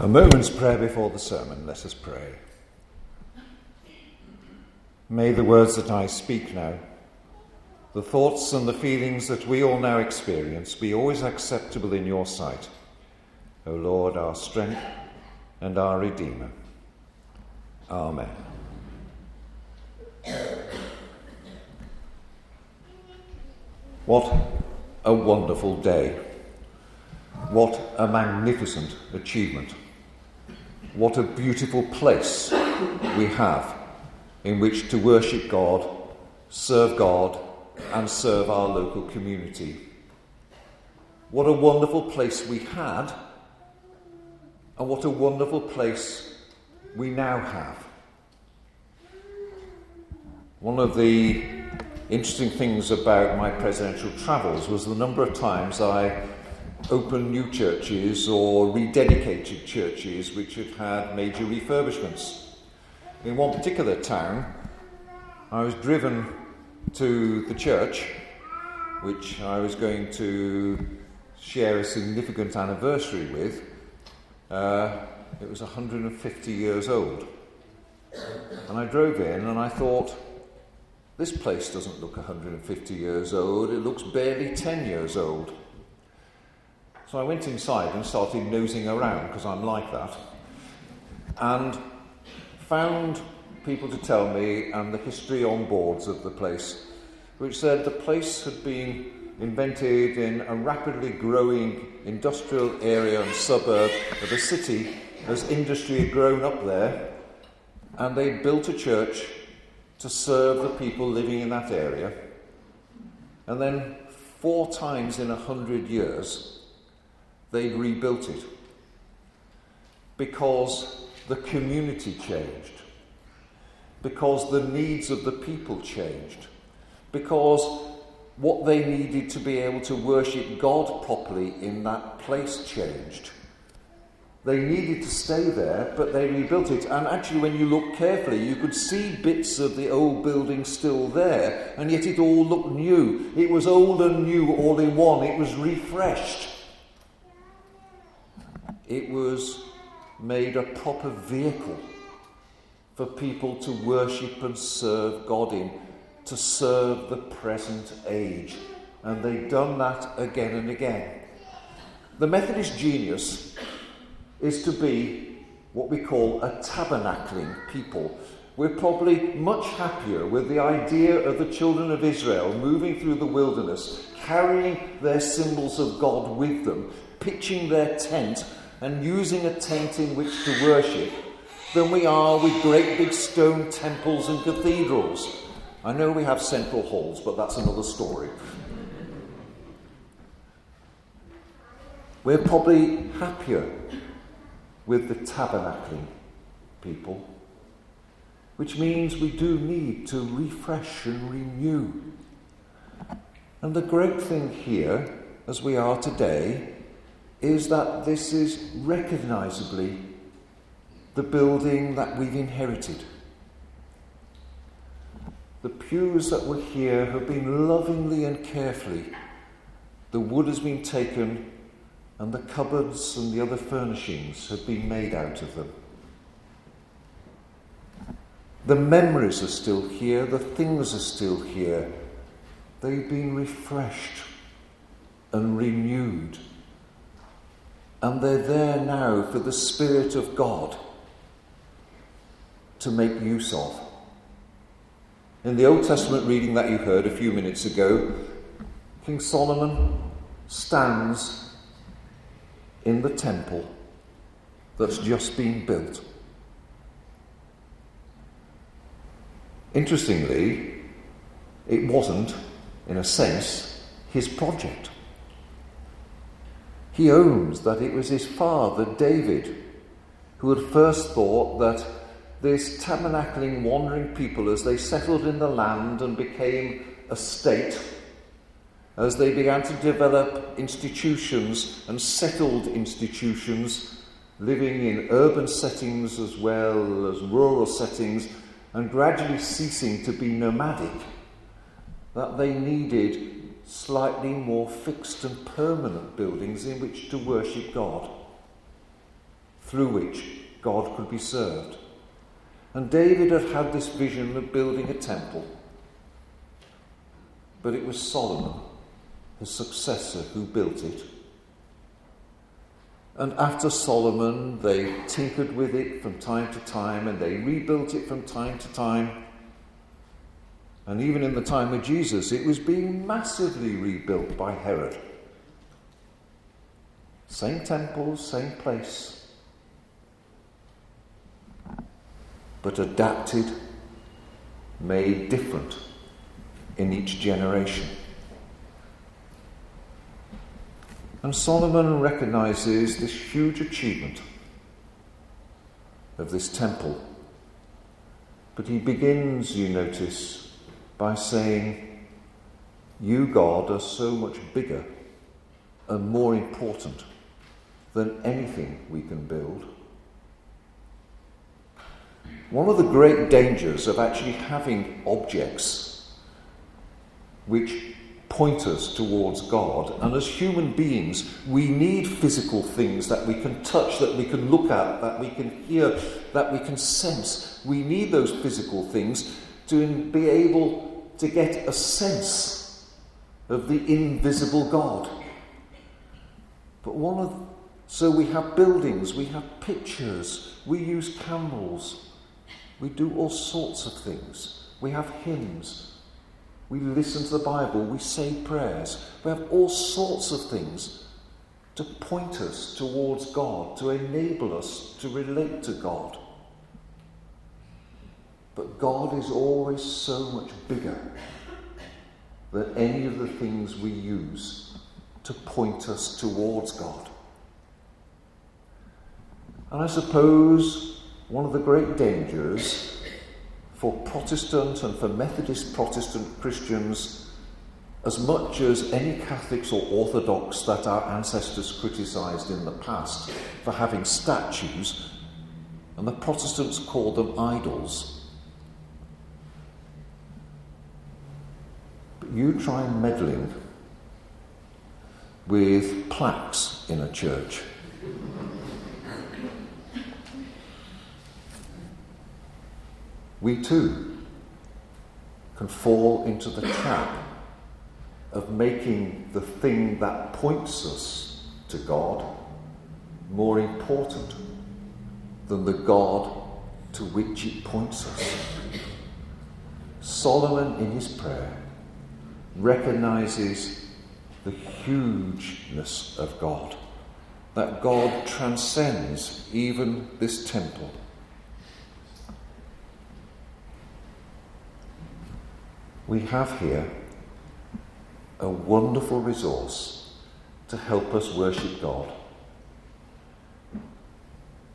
A moment's prayer before the sermon. Let us pray. May the words that I speak now, the thoughts and the feelings that we all now experience, be always acceptable in your sight, O Lord, our strength and our Redeemer. Amen. What a wonderful day! What a magnificent achievement! What a beautiful place we have in which to worship God, serve God, and serve our local community. What a wonderful place we had, and what a wonderful place we now have. One of the interesting things about my presidential travels was the number of times I open new churches or rededicated churches which had had major refurbishments. In one particular town, I was driven to the church which I was going to share a significant anniversary with. Uh, it was 150 years old. And I drove in and I thought, this place doesn't look 150 years old, it looks barely 10 years old. So I went inside and started nosing around because I'm like that, and found people to tell me and the history on boards of the place, which said the place had been invented in a rapidly growing industrial area and suburb of a city as industry had grown up there, and they built a church to serve the people living in that area. And then, four times in a hundred years, they rebuilt it because the community changed, because the needs of the people changed, because what they needed to be able to worship God properly in that place changed. They needed to stay there, but they rebuilt it. And actually, when you look carefully, you could see bits of the old building still there, and yet it all looked new. It was old and new all in one, it was refreshed. It was made a proper vehicle for people to worship and serve God in, to serve the present age. And they've done that again and again. The Methodist genius is to be what we call a tabernacling people. We're probably much happier with the idea of the children of Israel moving through the wilderness, carrying their symbols of God with them, pitching their tent and using a tent in which to worship than we are with great big stone temples and cathedrals. I know we have central halls, but that's another story. We're probably happier with the tabernacling people, which means we do need to refresh and renew. And the great thing here, as we are today, is that this is recognizably the building that we've inherited. The pews that were here have been lovingly and carefully. The wood has been taken, and the cupboards and the other furnishings have been made out of them. The memories are still here, the things are still here. They've been refreshed and renewed and they're there now for the Spirit of God to make use of. In the Old Testament reading that you heard a few minutes ago, King Solomon stands in the temple that's just been built. Interestingly, it wasn't, in a sense, his project. He owns that it was his father, David, who had first thought that this tabernacling, wandering people, as they settled in the land and became a state, as they began to develop institutions and settled institutions, living in urban settings as well as rural settings, and gradually ceasing to be nomadic, that they needed slightly more fixed and permanent buildings in which to worship God. through which God could be served. And David had had this vision of building a temple. But it was Solomon, his successor, who built it. And after Solomon, they tinkered with it from time to time and they rebuilt it from time to time. And even in the time of Jesus, it was being massively rebuilt by Herod. Same temple, same place, but adapted, made different in each generation. And Solomon recognizes this huge achievement of this temple. But he begins, you notice, by saying, You, God, are so much bigger and more important than anything we can build. One of the great dangers of actually having objects which point us towards God, and as human beings, we need physical things that we can touch, that we can look at, that we can hear, that we can sense. We need those physical things to be able to get a sense of the invisible God. But one of so we have buildings, we have pictures, we use candles, we do all sorts of things. We have hymns, we listen to the Bible, we say prayers, we have all sorts of things to point us towards God, to enable us to relate to God. But God is always so much bigger than any of the things we use to point us towards God. And I suppose one of the great dangers for Protestant and for Methodist Protestant Christians, as much as any Catholics or Orthodox that our ancestors criticised in the past for having statues, and the Protestants called them idols. You try meddling with plaques in a church. we too can fall into the trap of making the thing that points us to God more important than the God to which it points us. Solomon, in his prayer, recognizes the hugeness of God, that God transcends even this temple. we have here a wonderful resource to help us worship God.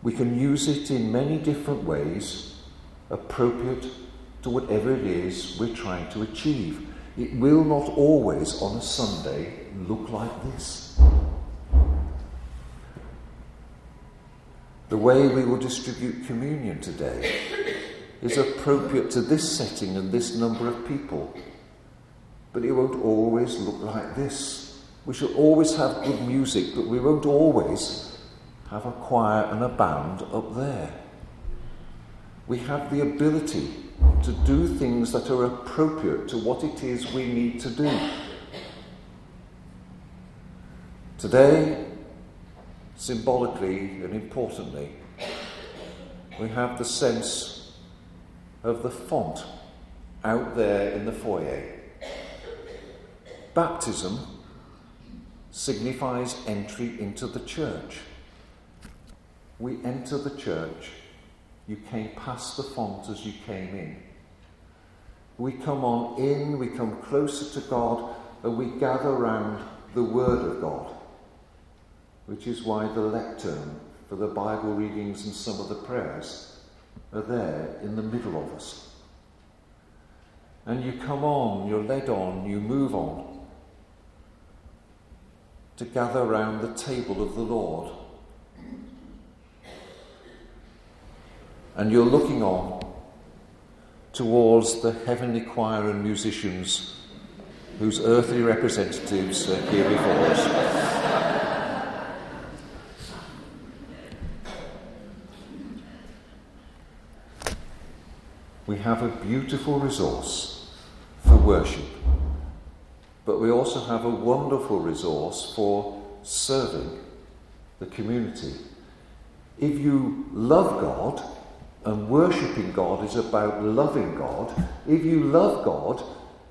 We can use it in many different ways, appropriate to whatever it is we're trying to achieve. It will not always on a Sunday look like this. The way we will distribute communion today is appropriate to this setting and this number of people. But it won't always look like this. We shall always have good music, but we won't always have a choir and a band up there. We have the ability to do things that are appropriate to what it is we need to do. Today, symbolically and importantly, we have the sense of the font out there in the foyer. Baptism signifies entry into the church. We enter the church. You came past the font as you came in. We come on in, we come closer to God, and we gather round the Word of God, which is why the lectern for the Bible readings and some of the prayers are there in the middle of us. And you come on, you're led on, you move on to gather round the table of the Lord. and you're looking on towards the heavenly choir and musicians whose earthly representatives are here before us. we have a beautiful resource for worship, but we also have a wonderful resource for serving the community. If you love God, and worshipping God is about loving God, if you love God,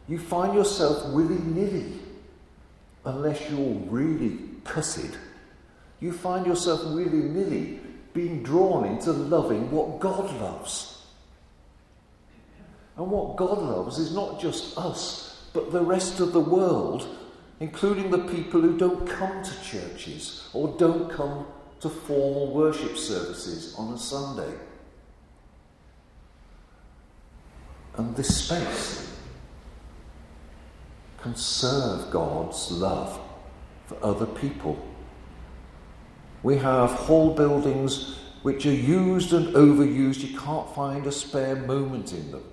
you find yourself willy nilly, unless you're really cussed, you find yourself willy nilly being drawn into loving what God loves. And what God loves is not just us, but the rest of the world, including the people who don't come to churches or don't come to formal worship services on a Sunday. And this space can serve God's love for other people. We have hall buildings which are used and overused. You can't find a spare moment in them.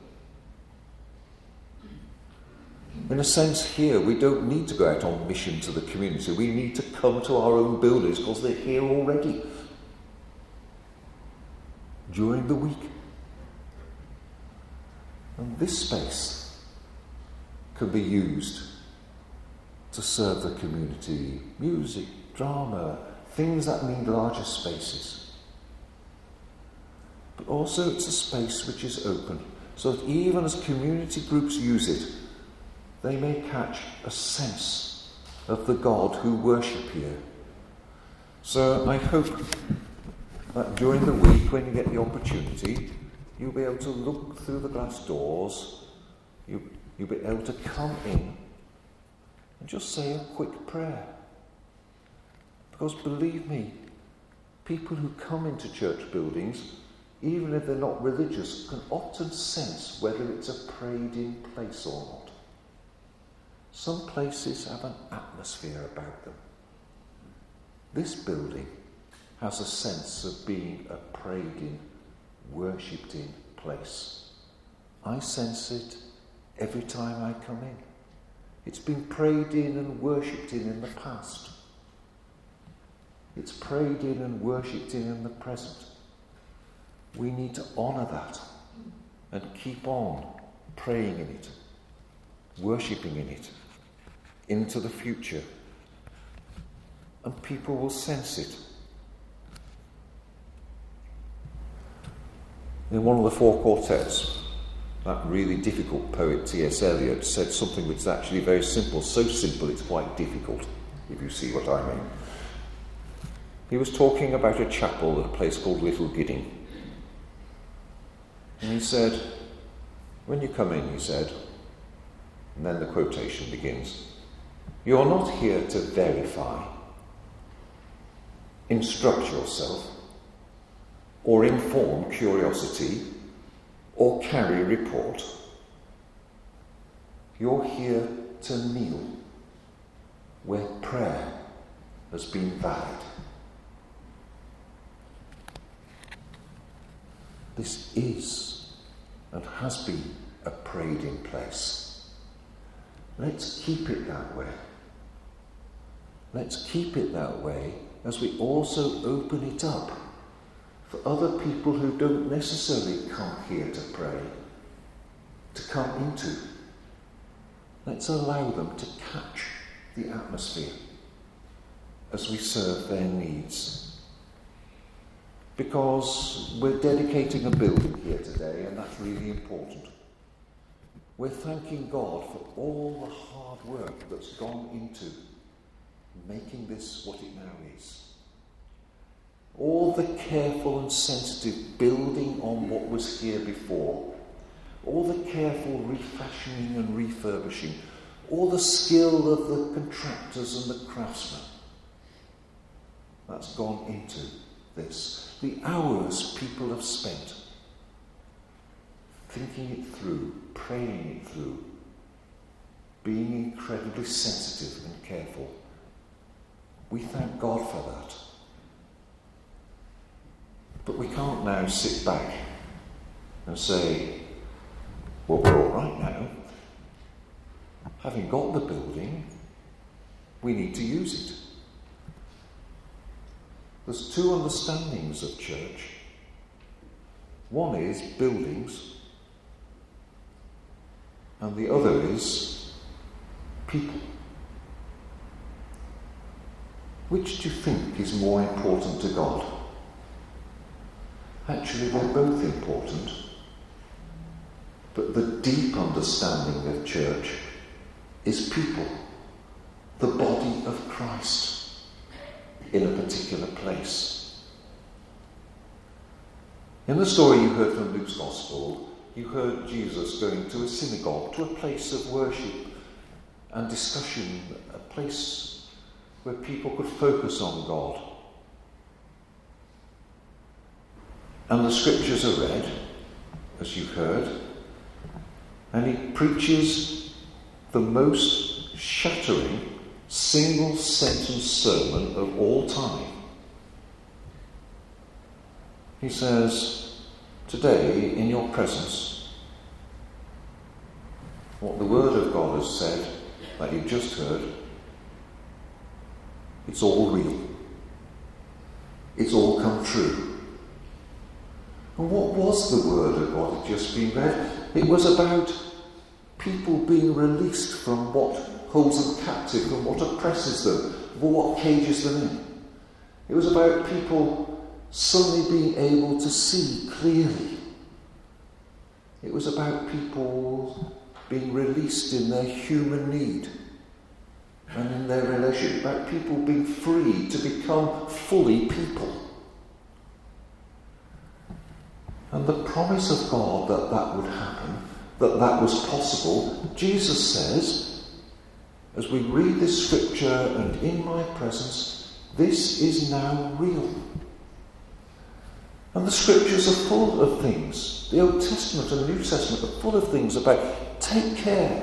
In a sense, here, we don't need to go out on mission to the community. We need to come to our own buildings because they're here already during the week. And this space can be used to serve the community music, drama, things that need larger spaces. But also, it's a space which is open so that even as community groups use it, they may catch a sense of the God who worship here. So I hope that during the week, when you get the opportunity, you'll be able to look through the glass doors, you, you'll be able to come in and just say a quick prayer. Because believe me, people who come into church buildings, even if they're not religious, can often sense whether it's a prayed in place or not. Some places have an atmosphere about them. This building has a sense of being a prayed in worshipped in place. I sense it every time I come in. It's been prayed in and worshipped in in the past. It's prayed in and worshipped in in the present. We need to honour that and keep on praying in it, worshipping in it, into the future. And people will sense it. In one of the four quartets, that really difficult poet T.S. Eliot said something which is actually very simple, so simple it's quite difficult, if you see what I mean. He was talking about a chapel at a place called Little Gidding. And he said, When you come in, he said, and then the quotation begins You're not here to verify, instruct yourself, or inform curiosity or carry report. You're here to kneel where prayer has been valid. This is and has been a prayed in place. Let's keep it that way. Let's keep it that way as we also open it up for other people who don't necessarily come here to pray, to come into. Let's allow them to catch the atmosphere as we serve their needs. Because we're dedicating a building here today, and that's really important. We're thanking God for all the hard work that's gone into making this what it now is all the careful and sensitive building on what was here before, all the careful refashioning and refurbishing, all the skill of the contractors and the craftsmen. That's gone into this. The hours people have spent thinking it through, praying it through, being incredibly sensitive and careful. We thank God for that. But we can't now sit back and say, well, we're all right now. Having got the building, we need to use it. There's two understandings of church. One is buildings, and the other is people. Which do you think is more important to God? Actually, they're both important. But the deep understanding of church is people, the body of Christ in a particular place. In the story you heard from Luke's Gospel, you heard Jesus going to a synagogue, to a place of worship and discussion, a place where people could focus on God. And the scriptures are read, as you've heard, and he preaches the most shattering single sentence sermon of all time. He says, Today, in your presence, what the Word of God has said, that you've just heard, it's all real. It's all come true. What was the Word of God that just been read? It was about people being released from what holds them captive, from what oppresses them, what cages them in. It was about people suddenly being able to see clearly. It was about people being released in their human need and in their relationship, about people being free to become fully people. And the promise of God that that would happen, that that was possible, Jesus says, as we read this scripture and in my presence, this is now real. And the scriptures are full of things. The Old Testament and the New Testament are full of things about take care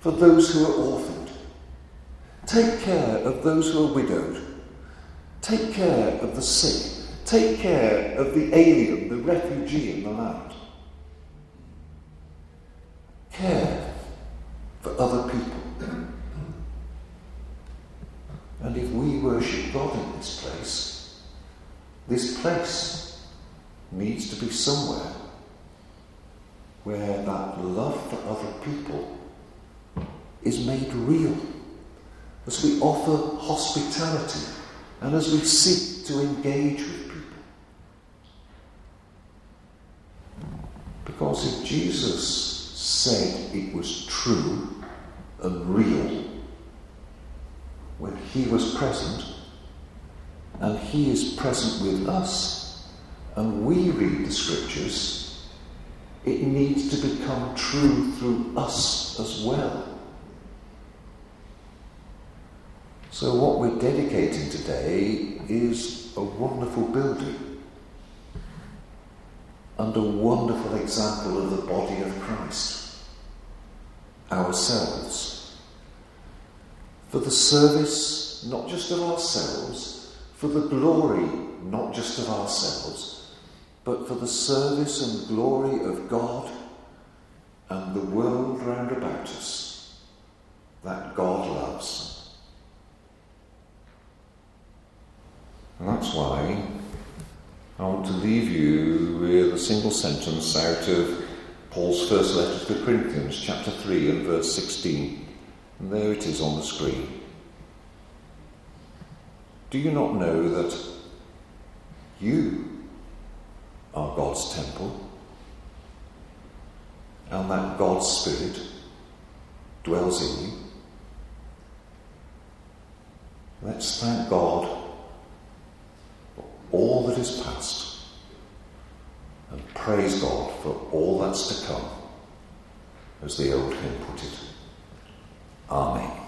for those who are orphaned, take care of those who are widowed, take care of the sick, take care of the alien, the refugee in the land. Care for other people. And if we worship God in this place, this place needs to be somewhere where that love for other people is made real. As we offer hospitality and as we seek to engage with Because if Jesus said it was true and real when he was present, and he is present with us, and we read the scriptures, it needs to become true through us as well. So, what we're dedicating today is a wonderful building and a wonderful example of the body of Christ, ourselves. For the service, not just of ourselves, for the glory, not just of ourselves, but for the service and glory of God and the world round about us that God loves. And that's why I want to leave you with a single sentence out of Paul's first letter to the Corinthians, chapter 3 and verse 16. And there it is on the screen. Do you not know that you are God's temple and that God's Spirit dwells in you? Let's thank God all that is past and praise God for all that's to come, as the old hymn put it. Amen.